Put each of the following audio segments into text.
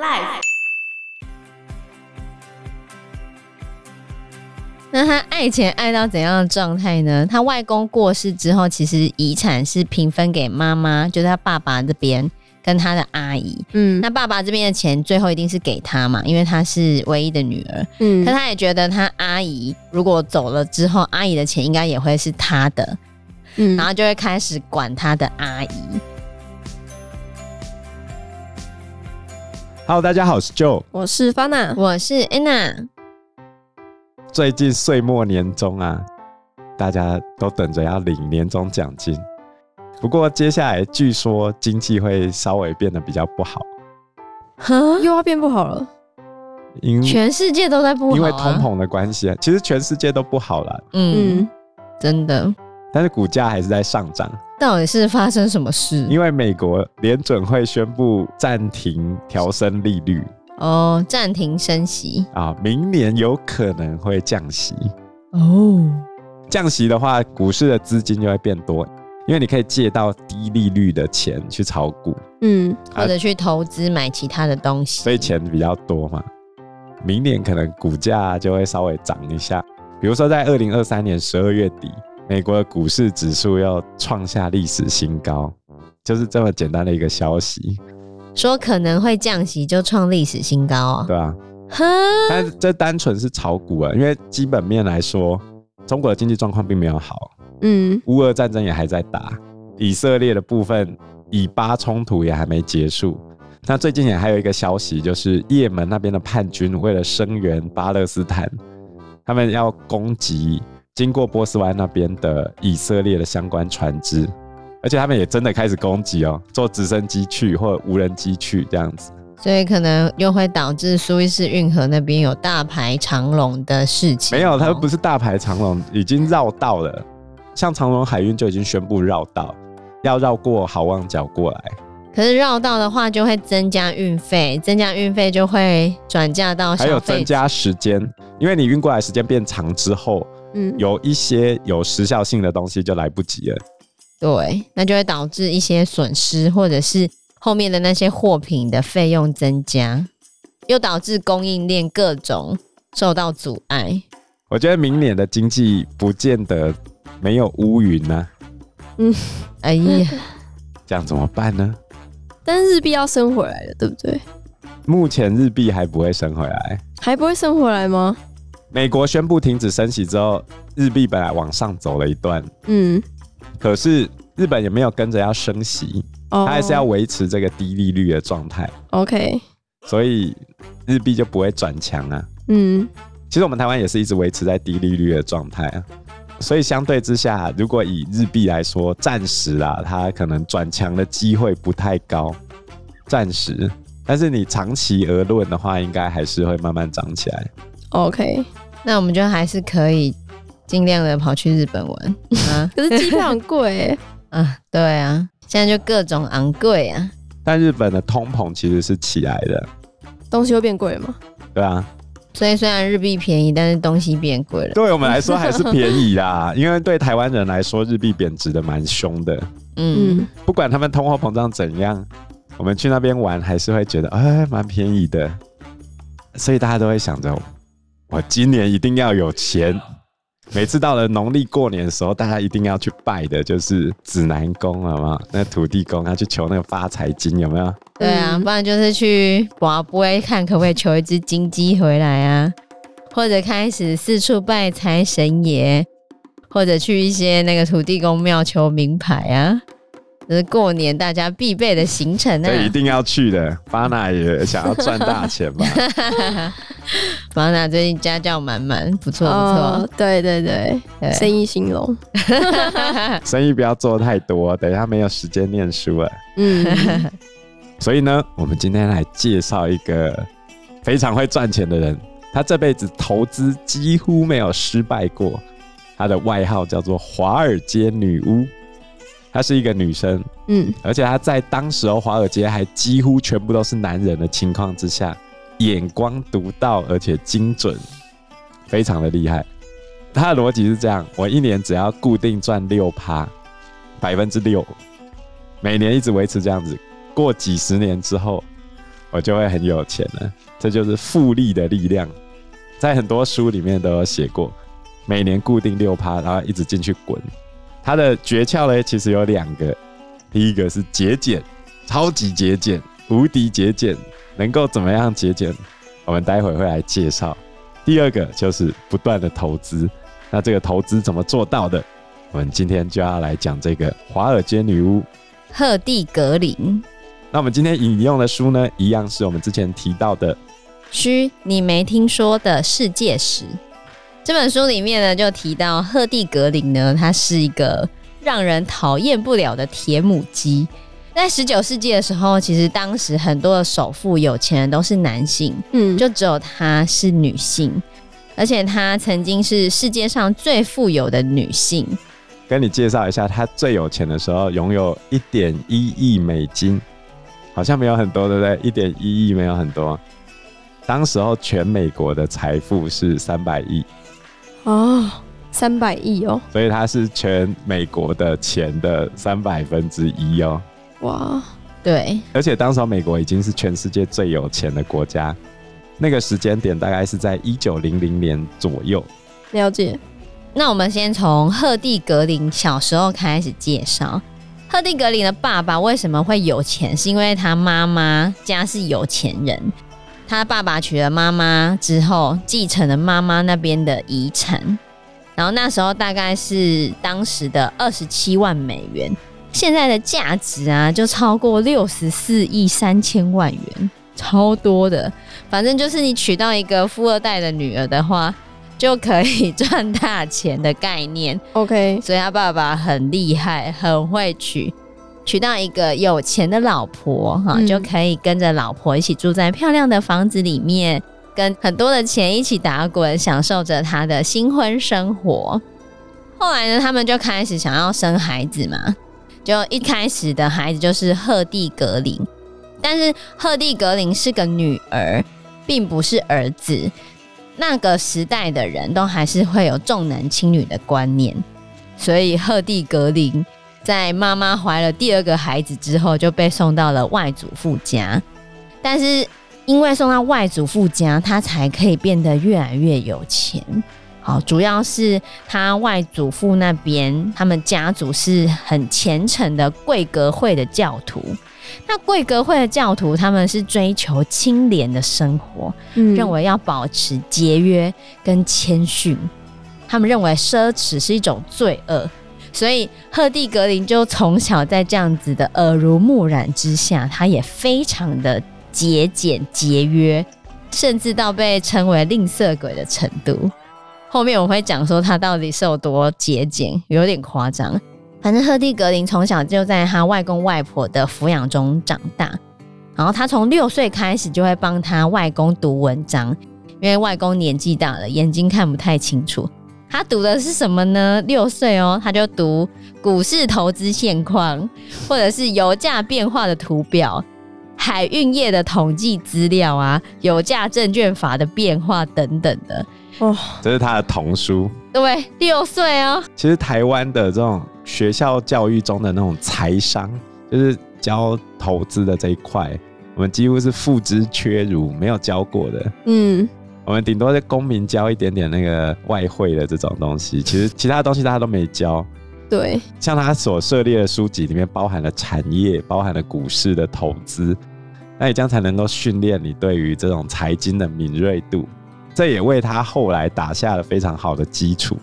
Life。那他爱钱爱到怎样的状态呢？他外公过世之后，其实遗产是平分给妈妈，就是他爸爸这边跟他的阿姨。嗯，那爸爸这边的钱最后一定是给他嘛，因为他是唯一的女儿。嗯，可他也觉得他阿姨如果走了之后，阿姨的钱应该也会是他的。嗯，然后就会开始管他的阿姨。Hello，大家好，我是 Joe，我是 Fana，我是 Anna。最近岁末年终啊，大家都等着要领年终奖金。不过接下来据说经济会稍微变得比较不好，哈，又要变不好了。因全世界都在不好，因为通膨的关系啊。其实全世界都不好了，嗯，真的。但是股价还是在上涨。到底是发生什么事？因为美国联准会宣布暂停调升利率。哦，暂停升息啊，明年有可能会降息哦。降息的话，股市的资金就会变多，因为你可以借到低利率的钱去炒股，嗯，或者去投资买其他的东西，所以钱比较多嘛。明年可能股价就会稍微涨一下，比如说在二零二三年十二月底，美国的股市指数要创下历史新高，就是这么简单的一个消息。说可能会降息就创历史新高啊？对啊，但是这单纯是炒股啊，因为基本面来说，中国的经济状况并没有好。嗯，乌俄战争也还在打，以色列的部分以巴冲突也还没结束。那最近也还有一个消息，就是也门那边的叛军为了声援巴勒斯坦，他们要攻击经过波斯湾那边的以色列的相关船只。而且他们也真的开始攻击哦，坐直升机去或者无人机去这样子，所以可能又会导致苏伊士运河那边有大排长龙的事情。没有，它不是大排长龙，已经绕道了。像长隆海运就已经宣布绕道，要绕过好望角过来。可是绕道的话，就会增加运费，增加运费就会转嫁到。还有增加时间，因为你运过来时间变长之后，嗯，有一些有时效性的东西就来不及了。对，那就会导致一些损失，或者是后面的那些货品的费用增加，又导致供应链各种受到阻碍。我觉得明年的经济不见得没有乌云呢。嗯，哎呀，这样怎么办呢？但是日币要升回来了，对不对？目前日币还不会升回来，还不会升回来吗？美国宣布停止升息之后，日币本来往上走了一段，嗯。可是日本也没有跟着要升息，它还是要维持这个低利率的状态。OK，所以日币就不会转强啊。嗯，其实我们台湾也是一直维持在低利率的状态啊。所以相对之下，如果以日币来说，暂时啊，它可能转强的机会不太高，暂时。但是你长期而论的话，应该还是会慢慢涨起来。OK，那我们就还是可以。尽量的跑去日本玩啊，可是机票很贵哎。啊，对啊，现在就各种昂贵啊。但日本的通膨其实是起来的，东西会变贵吗？对啊，所以虽然日币便宜，但是东西变贵了。对我们来说还是便宜啦，因为对台湾人来说，日币贬值的蛮凶的。嗯，不管他们通货膨胀怎样，我们去那边玩还是会觉得哎，蛮便宜的。所以大家都会想着，我今年一定要有钱。每次到了农历过年的时候，大家一定要去拜的，就是指南宫，好不好？那土地公要去求那个发财金，有没有？对啊，不然就是去博杯看可不可以求一只金鸡回来啊，或者开始四处拜财神爷，或者去一些那个土地公庙求名牌啊。是过年大家必备的行程呢、啊，对，一定要去的。巴娜也想要赚大钱吧？巴娜最近家教满满，不错不错、哦。对对对，对生意兴隆。生意不要做太多，等一下没有时间念书了。嗯。所以呢，我们今天来介绍一个非常会赚钱的人，他这辈子投资几乎没有失败过，他的外号叫做华尔街女巫。她是一个女生，嗯，而且她在当时候，华尔街还几乎全部都是男人的情况之下，眼光独到，而且精准，非常的厉害。她的逻辑是这样：我一年只要固定赚六趴，百分之六，每年一直维持这样子，过几十年之后，我就会很有钱了。这就是复利的力量，在很多书里面都有写过，每年固定六趴，然后一直进去滚。它的诀窍呢，其实有两个，第一个是节俭，超级节俭，无敌节俭，能够怎么样节俭？我们待会会来介绍。第二个就是不断的投资，那这个投资怎么做到的？我们今天就要来讲这个华尔街女巫赫蒂格林。那我们今天引用的书呢，一样是我们之前提到的《嘘，你没听说的世界史》这本书里面呢，就提到赫蒂格林呢，她是一个让人讨厌不了的铁母鸡。在十九世纪的时候，其实当时很多的首富、有钱人都是男性，嗯，就只有她是女性，而且她曾经是世界上最富有的女性。跟你介绍一下，她最有钱的时候拥有一点一亿美金，好像没有很多，对不对？一点一亿没有很多。当时候全美国的财富是三百亿哦，三百亿哦，所以它是全美国的钱的三百分之一哦。哇，对，而且当时美国已经是全世界最有钱的国家，那个时间点大概是在一九零零年左右。了解。那我们先从赫蒂格林小时候开始介绍。赫蒂格林的爸爸为什么会有钱？是因为他妈妈家是有钱人，他爸爸娶了妈妈之后，继承了妈妈那边的遗产，然后那时候大概是当时的二十七万美元。现在的价值啊，就超过六十四亿三千万元，超多的。反正就是你娶到一个富二代的女儿的话，就可以赚大钱的概念。OK，所以他爸爸很厉害，很会娶，娶到一个有钱的老婆哈，嗯、就可以跟着老婆一起住在漂亮的房子里面，跟很多的钱一起打滚，享受着他的新婚生活。后来呢，他们就开始想要生孩子嘛。就一开始的孩子就是赫蒂格林，但是赫蒂格林是个女儿，并不是儿子。那个时代的人都还是会有重男轻女的观念，所以赫蒂格林在妈妈怀了第二个孩子之后，就被送到了外祖父家。但是因为送到外祖父家，他才可以变得越来越有钱。好，主要是他外祖父那边，他们家族是很虔诚的贵格会的教徒。那贵格会的教徒，他们是追求清廉的生活，嗯、认为要保持节约跟谦逊。他们认为奢侈是一种罪恶，所以赫蒂格林就从小在这样子的耳濡目染之下，他也非常的节俭节约，甚至到被称为吝啬鬼的程度。后面我会讲说他到底是有多节俭，有点夸张。反正赫蒂格林从小就在他外公外婆的抚养中长大，然后他从六岁开始就会帮他外公读文章，因为外公年纪大了，眼睛看不太清楚。他读的是什么呢？六岁哦，他就读股市投资现况，或者是油价变化的图表、海运业的统计资料啊、油价证券法的变化等等的。哦，这是他的童书。对，六岁哦。其实台湾的这种学校教育中的那种财商，就是教投资的这一块，我们几乎是付之阙如，没有教过的。嗯，我们顶多在公民教一点点那个外汇的这种东西，其实其他东西大家都没教。对，像他所涉猎的书籍里面包含了产业，包含了股市的投资，那你这样才能够训练你对于这种财经的敏锐度。这也为他后来打下了非常好的基础，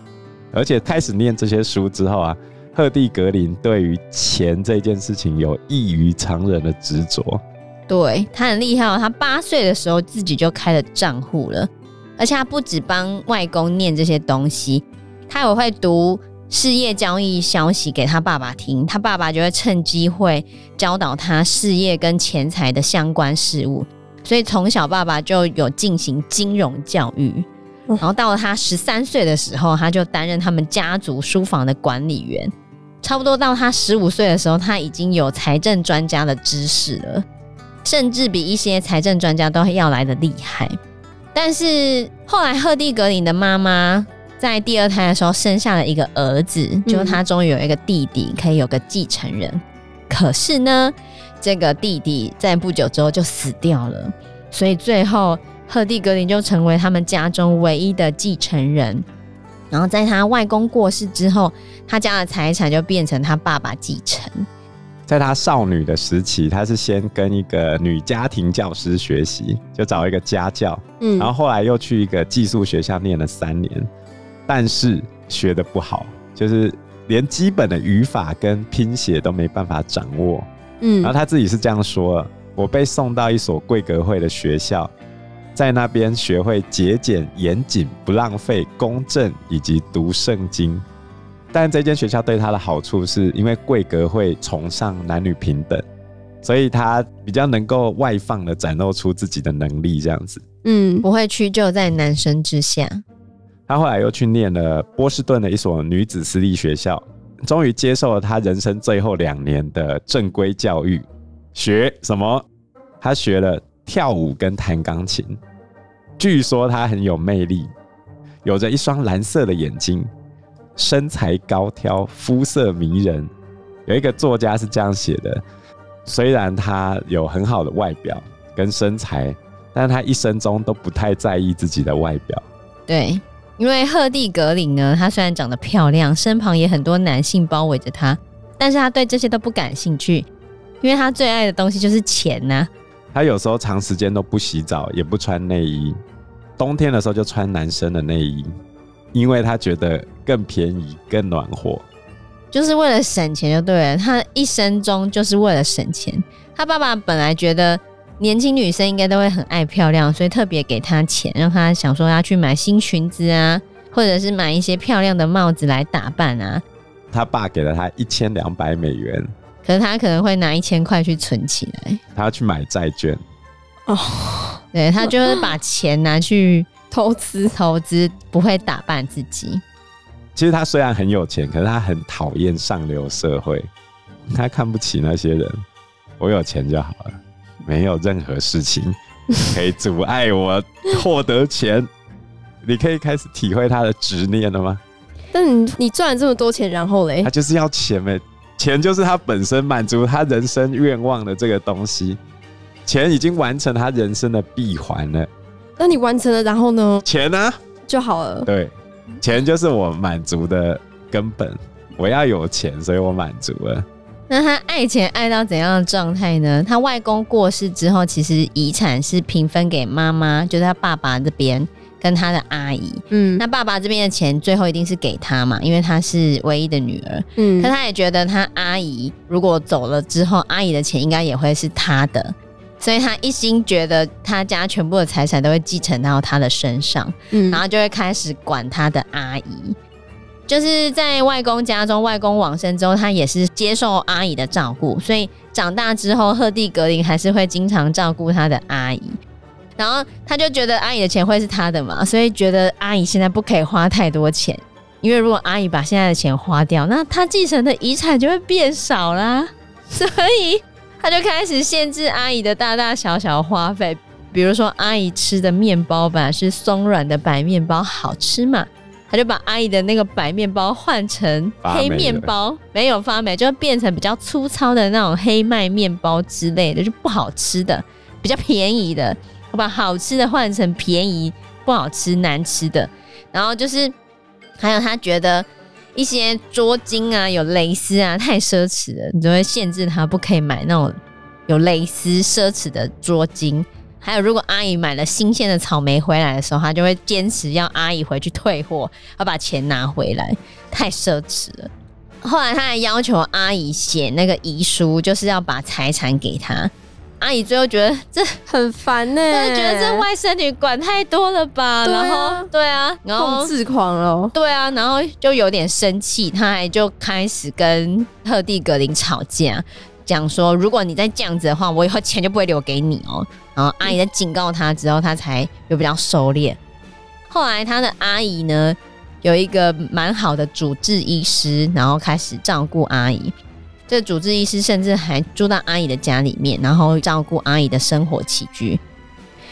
而且开始念这些书之后啊，赫蒂格林对于钱这件事情有异于常人的执着。对，他很厉害哦，他八岁的时候自己就开了账户了，而且他不止帮外公念这些东西，他也会读事业交易消息给他爸爸听，他爸爸就会趁机会教导他事业跟钱财的相关事物。所以从小爸爸就有进行金融教育，然后到了他十三岁的时候，他就担任他们家族书房的管理员。差不多到他十五岁的时候，他已经有财政专家的知识了，甚至比一些财政专家都要来的厉害。但是后来赫蒂格林的妈妈在第二胎的时候生下了一个儿子，就他终于有一个弟弟可以有个继承人。可是呢，这个弟弟在不久之后就死掉了，所以最后赫蒂格林就成为他们家中唯一的继承人。然后在他外公过世之后，他家的财产就变成他爸爸继承。在他少女的时期，他是先跟一个女家庭教师学习，就找一个家教，嗯，然后后来又去一个寄宿学校念了三年，但是学的不好，就是连基本的语法跟拼写都没办法掌握，嗯，然后他自己是这样说：“我被送到一所贵格会的学校。”在那边学会节俭、严谨、不浪费、公正以及读圣经。但这间学校对他的好处是因为贵格会崇尚男女平等，所以他比较能够外放的展露出自己的能力，这样子。嗯，不会屈就在男生之下。他后来又去念了波士顿的一所女子私立学校，终于接受了他人生最后两年的正规教育。学什么？他学了跳舞跟弹钢琴。据说他很有魅力，有着一双蓝色的眼睛，身材高挑，肤色迷人。有一个作家是这样写的：虽然他有很好的外表跟身材，但他一生中都不太在意自己的外表。对，因为赫蒂格林呢，她虽然长得漂亮，身旁也很多男性包围着她，但是她对这些都不感兴趣，因为她最爱的东西就是钱呐、啊。他有时候长时间都不洗澡，也不穿内衣。冬天的时候就穿男生的内衣，因为他觉得更便宜、更暖和，就是为了省钱就对了。他一生中就是为了省钱。他爸爸本来觉得年轻女生应该都会很爱漂亮，所以特别给他钱，让他想说要去买新裙子啊，或者是买一些漂亮的帽子来打扮啊。他爸给了他一千两百美元。可是他可能会拿一千块去存起来，他要去买债券哦。对，他就是把钱拿去 投资，投资不会打扮自己。其实他虽然很有钱，可是他很讨厌上流社会，他看不起那些人。我有钱就好了，没有任何事情 可以阻碍我获得钱。你可以开始体会他的执念了吗？但你你赚了这么多钱，然后嘞？他就是要钱呗。钱就是他本身满足他人生愿望的这个东西，钱已经完成他人生的闭环了。那你完成了，然后呢？钱呢？就好了。对，钱就是我满足的根本。我要有钱，所以我满足了。那他爱钱爱到怎样的状态呢？他外公过世之后，其实遗产是平分给妈妈，就是他爸爸这边。跟他的阿姨，嗯，那爸爸这边的钱最后一定是给他嘛，因为他是唯一的女儿，嗯，可他也觉得他阿姨如果走了之后，阿姨的钱应该也会是他的，所以他一心觉得他家全部的财产都会继承到他的身上，嗯，然后就会开始管他的阿姨，就是在外公家中，外公往生之后，他也是接受阿姨的照顾，所以长大之后，赫蒂格林还是会经常照顾他的阿姨。然后他就觉得阿姨的钱会是他的嘛，所以觉得阿姨现在不可以花太多钱，因为如果阿姨把现在的钱花掉，那他继承的遗产就会变少啦。所以他就开始限制阿姨的大大小小花费，比如说阿姨吃的面包吧是松软的白面包，好吃嘛，他就把阿姨的那个白面包换成黑面包，没有发霉，就变成比较粗糙的那种黑麦面包之类的，就不好吃的，比较便宜的。我把好吃的换成便宜、不好吃、难吃的，然后就是还有他觉得一些桌巾啊、有蕾丝啊太奢侈了，你就会限制他不可以买那种有蕾丝奢侈的桌巾。还有，如果阿姨买了新鲜的草莓回来的时候，他就会坚持要阿姨回去退货，要把钱拿回来，太奢侈了。后来他还要求阿姨写那个遗书，就是要把财产给他。阿姨最后觉得这很烦呢、欸，觉得这外甥女管太多了吧？啊、然后对啊，然后控制狂了，对啊，然后就有点生气，她还就开始跟特地格林吵架，讲说如果你再这样子的话，我以后钱就不会留给你哦。然后阿姨在警告她之后，她才有比较收敛。后来她的阿姨呢，有一个蛮好的主治医师，然后开始照顾阿姨。这主治医师甚至还住到阿姨的家里面，然后照顾阿姨的生活起居。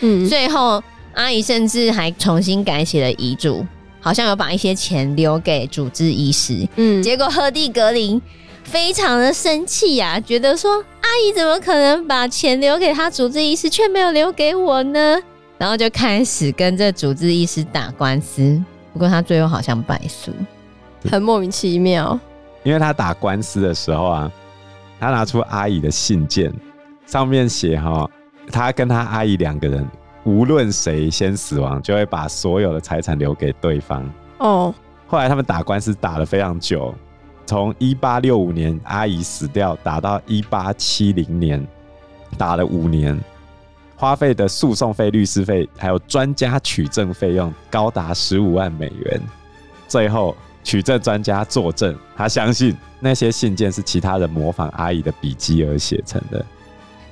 嗯，最后阿姨甚至还重新改写了遗嘱，好像有把一些钱留给主治医师。嗯，结果赫蒂格林非常的生气呀，觉得说阿姨怎么可能把钱留给他主治医师，却没有留给我呢？然后就开始跟这主治医师打官司。不过他最后好像败诉，很莫名其妙。因为他打官司的时候啊，他拿出阿姨的信件，上面写哈，他跟他阿姨两个人，无论谁先死亡，就会把所有的财产留给对方。哦。后来他们打官司打了非常久，从一八六五年阿姨死掉，打到一八七零年，打了五年，花费的诉讼费、律师费还有专家取证费用高达十五万美元。最后取证专家作证，他相信那些信件是其他人模仿阿姨的笔记而写成的。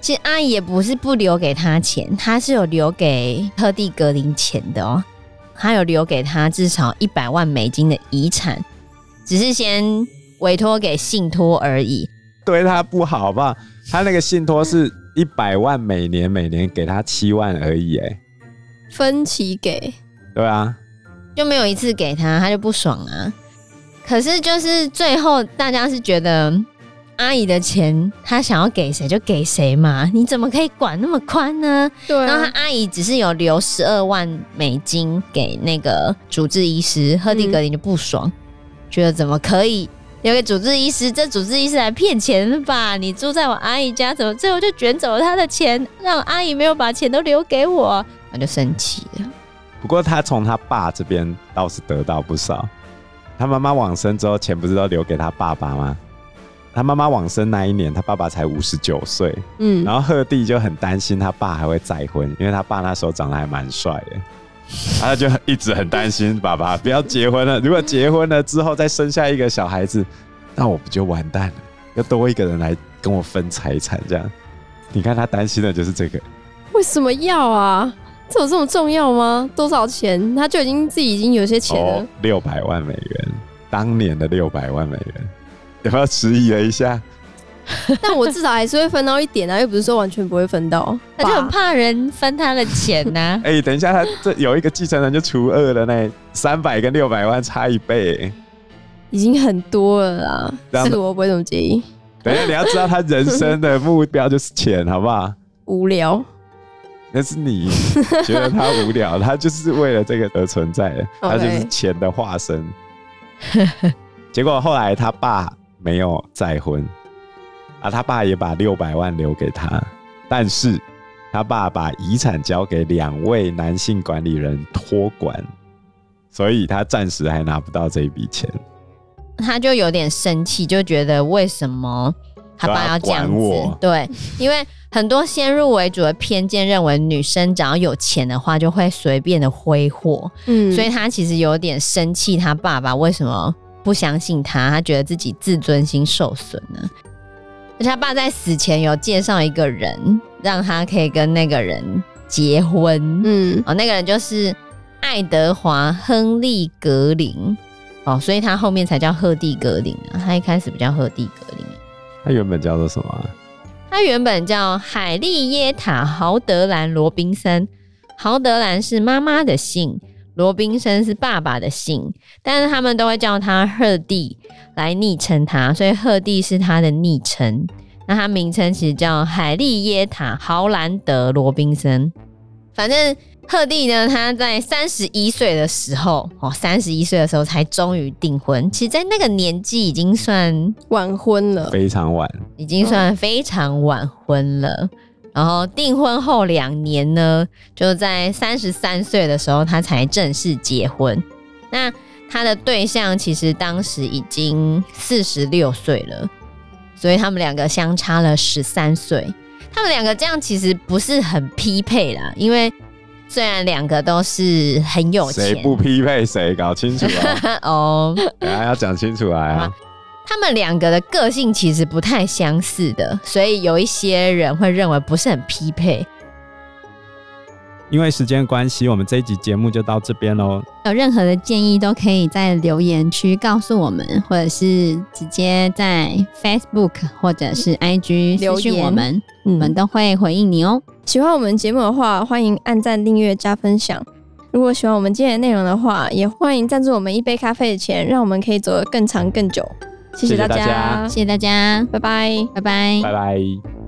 其实阿姨也不是不留给他钱，他是有留给特地格林钱的哦。他有留给他至少一百万美金的遗产，只是先委托给信托而已。对他不好吧？他那个信托是一百万每年，每年给他七万而已，哎，分期给。对啊，就没有一次给他，他就不爽啊。可是就是最后大家是觉得。阿姨的钱，她想要给谁就给谁嘛，你怎么可以管那么宽呢？对啊。然后她阿姨只是有留十二万美金给那个主治医师，赫蒂格林就不爽，嗯，觉得怎么可以留给主治医师？这主治医师来骗钱吧？你住在我阿姨家，怎么最后就卷走了他的钱，让阿姨没有把钱都留给我？我就生气了。不过他从他爸这边倒是得到不少，他妈妈往生之后，钱不是都留给他爸爸吗？他妈妈往生那一年，他爸爸才五十九岁。嗯，然后赫蒂就很担心他爸还会再婚，因为他爸那时候长得还蛮帅的，他就一直很担心爸爸不要结婚了。如果结婚了之后再生下一个小孩子，那我不就完蛋了？要多一个人来跟我分财产，这样？你看他担心的就是这个。为什么要啊？这有这么重要吗？多少钱？他就已经自己已经有些钱了。六百万美元，当年的六百万美元。有没有迟疑了一下？但我至少还是会分到一点啊，又不是说完全不会分到。他就很怕人分他的钱呐、啊。哎、欸，等一下，他这有一个继承人就除二了呢，三百跟六百万差一倍，已经很多了啦。是我不会这么介意。等一下，你要知道他人生的目标就是钱，好不好？无聊。那是你觉得他无聊，他就是为了这个而存在的，他就是钱的化身。结果后来他爸。没有再婚啊，他爸也把六百万留给他，但是他爸把遗产交给两位男性管理人托管，所以他暂时还拿不到这一笔钱。他就有点生气，就觉得为什么他爸要这样子？对，因为很多先入为主的偏见认为女生只要有钱的话就会随便的挥霍，嗯，所以他其实有点生气，他爸爸为什么？不相信他，他觉得自己自尊心受损呢。而且他爸在死前有介绍一个人，让他可以跟那个人结婚。嗯，哦，那个人就是爱德华·亨利·格林。哦，所以他后面才叫赫蒂·格林啊。他一开始不叫赫蒂·格他原本叫做什么？他原本叫海莉耶塔·豪德兰·罗宾森。豪德兰是妈妈的姓。罗宾森是爸爸的姓，但是他们都会叫他赫蒂来昵称他，所以赫蒂是他的昵称。那他名称其实叫海莉耶塔·豪兰德·罗宾森。反正赫蒂呢，他在三十一岁的时候，哦，三十一岁的时候才终于订婚。其实，在那个年纪已经算晚婚了，非常晚，已经算非常晚婚了。然后订婚后两年呢，就在三十三岁的时候，他才正式结婚。那他的对象其实当时已经四十六岁了，所以他们两个相差了十三岁。他们两个这样其实不是很匹配啦，因为虽然两个都是很有钱，谁不匹配谁？搞清楚啊！哦，等下要讲清楚来啊！他们两个的个性其实不太相似的，所以有一些人会认为不是很匹配。因为时间关系，我们这一集节目就到这边喽。有任何的建议都可以在留言区告诉我们，或者是直接在 Facebook 或者是 IG 留言我们，我们都会回应你哦。喜欢我们节目的话，欢迎按赞、订阅、加分享。如果喜欢我们今天的内容的话，也欢迎赞助我们一杯咖啡的钱，让我们可以走得更长更久。谢谢大家，谢谢大家，拜拜，拜拜，拜拜。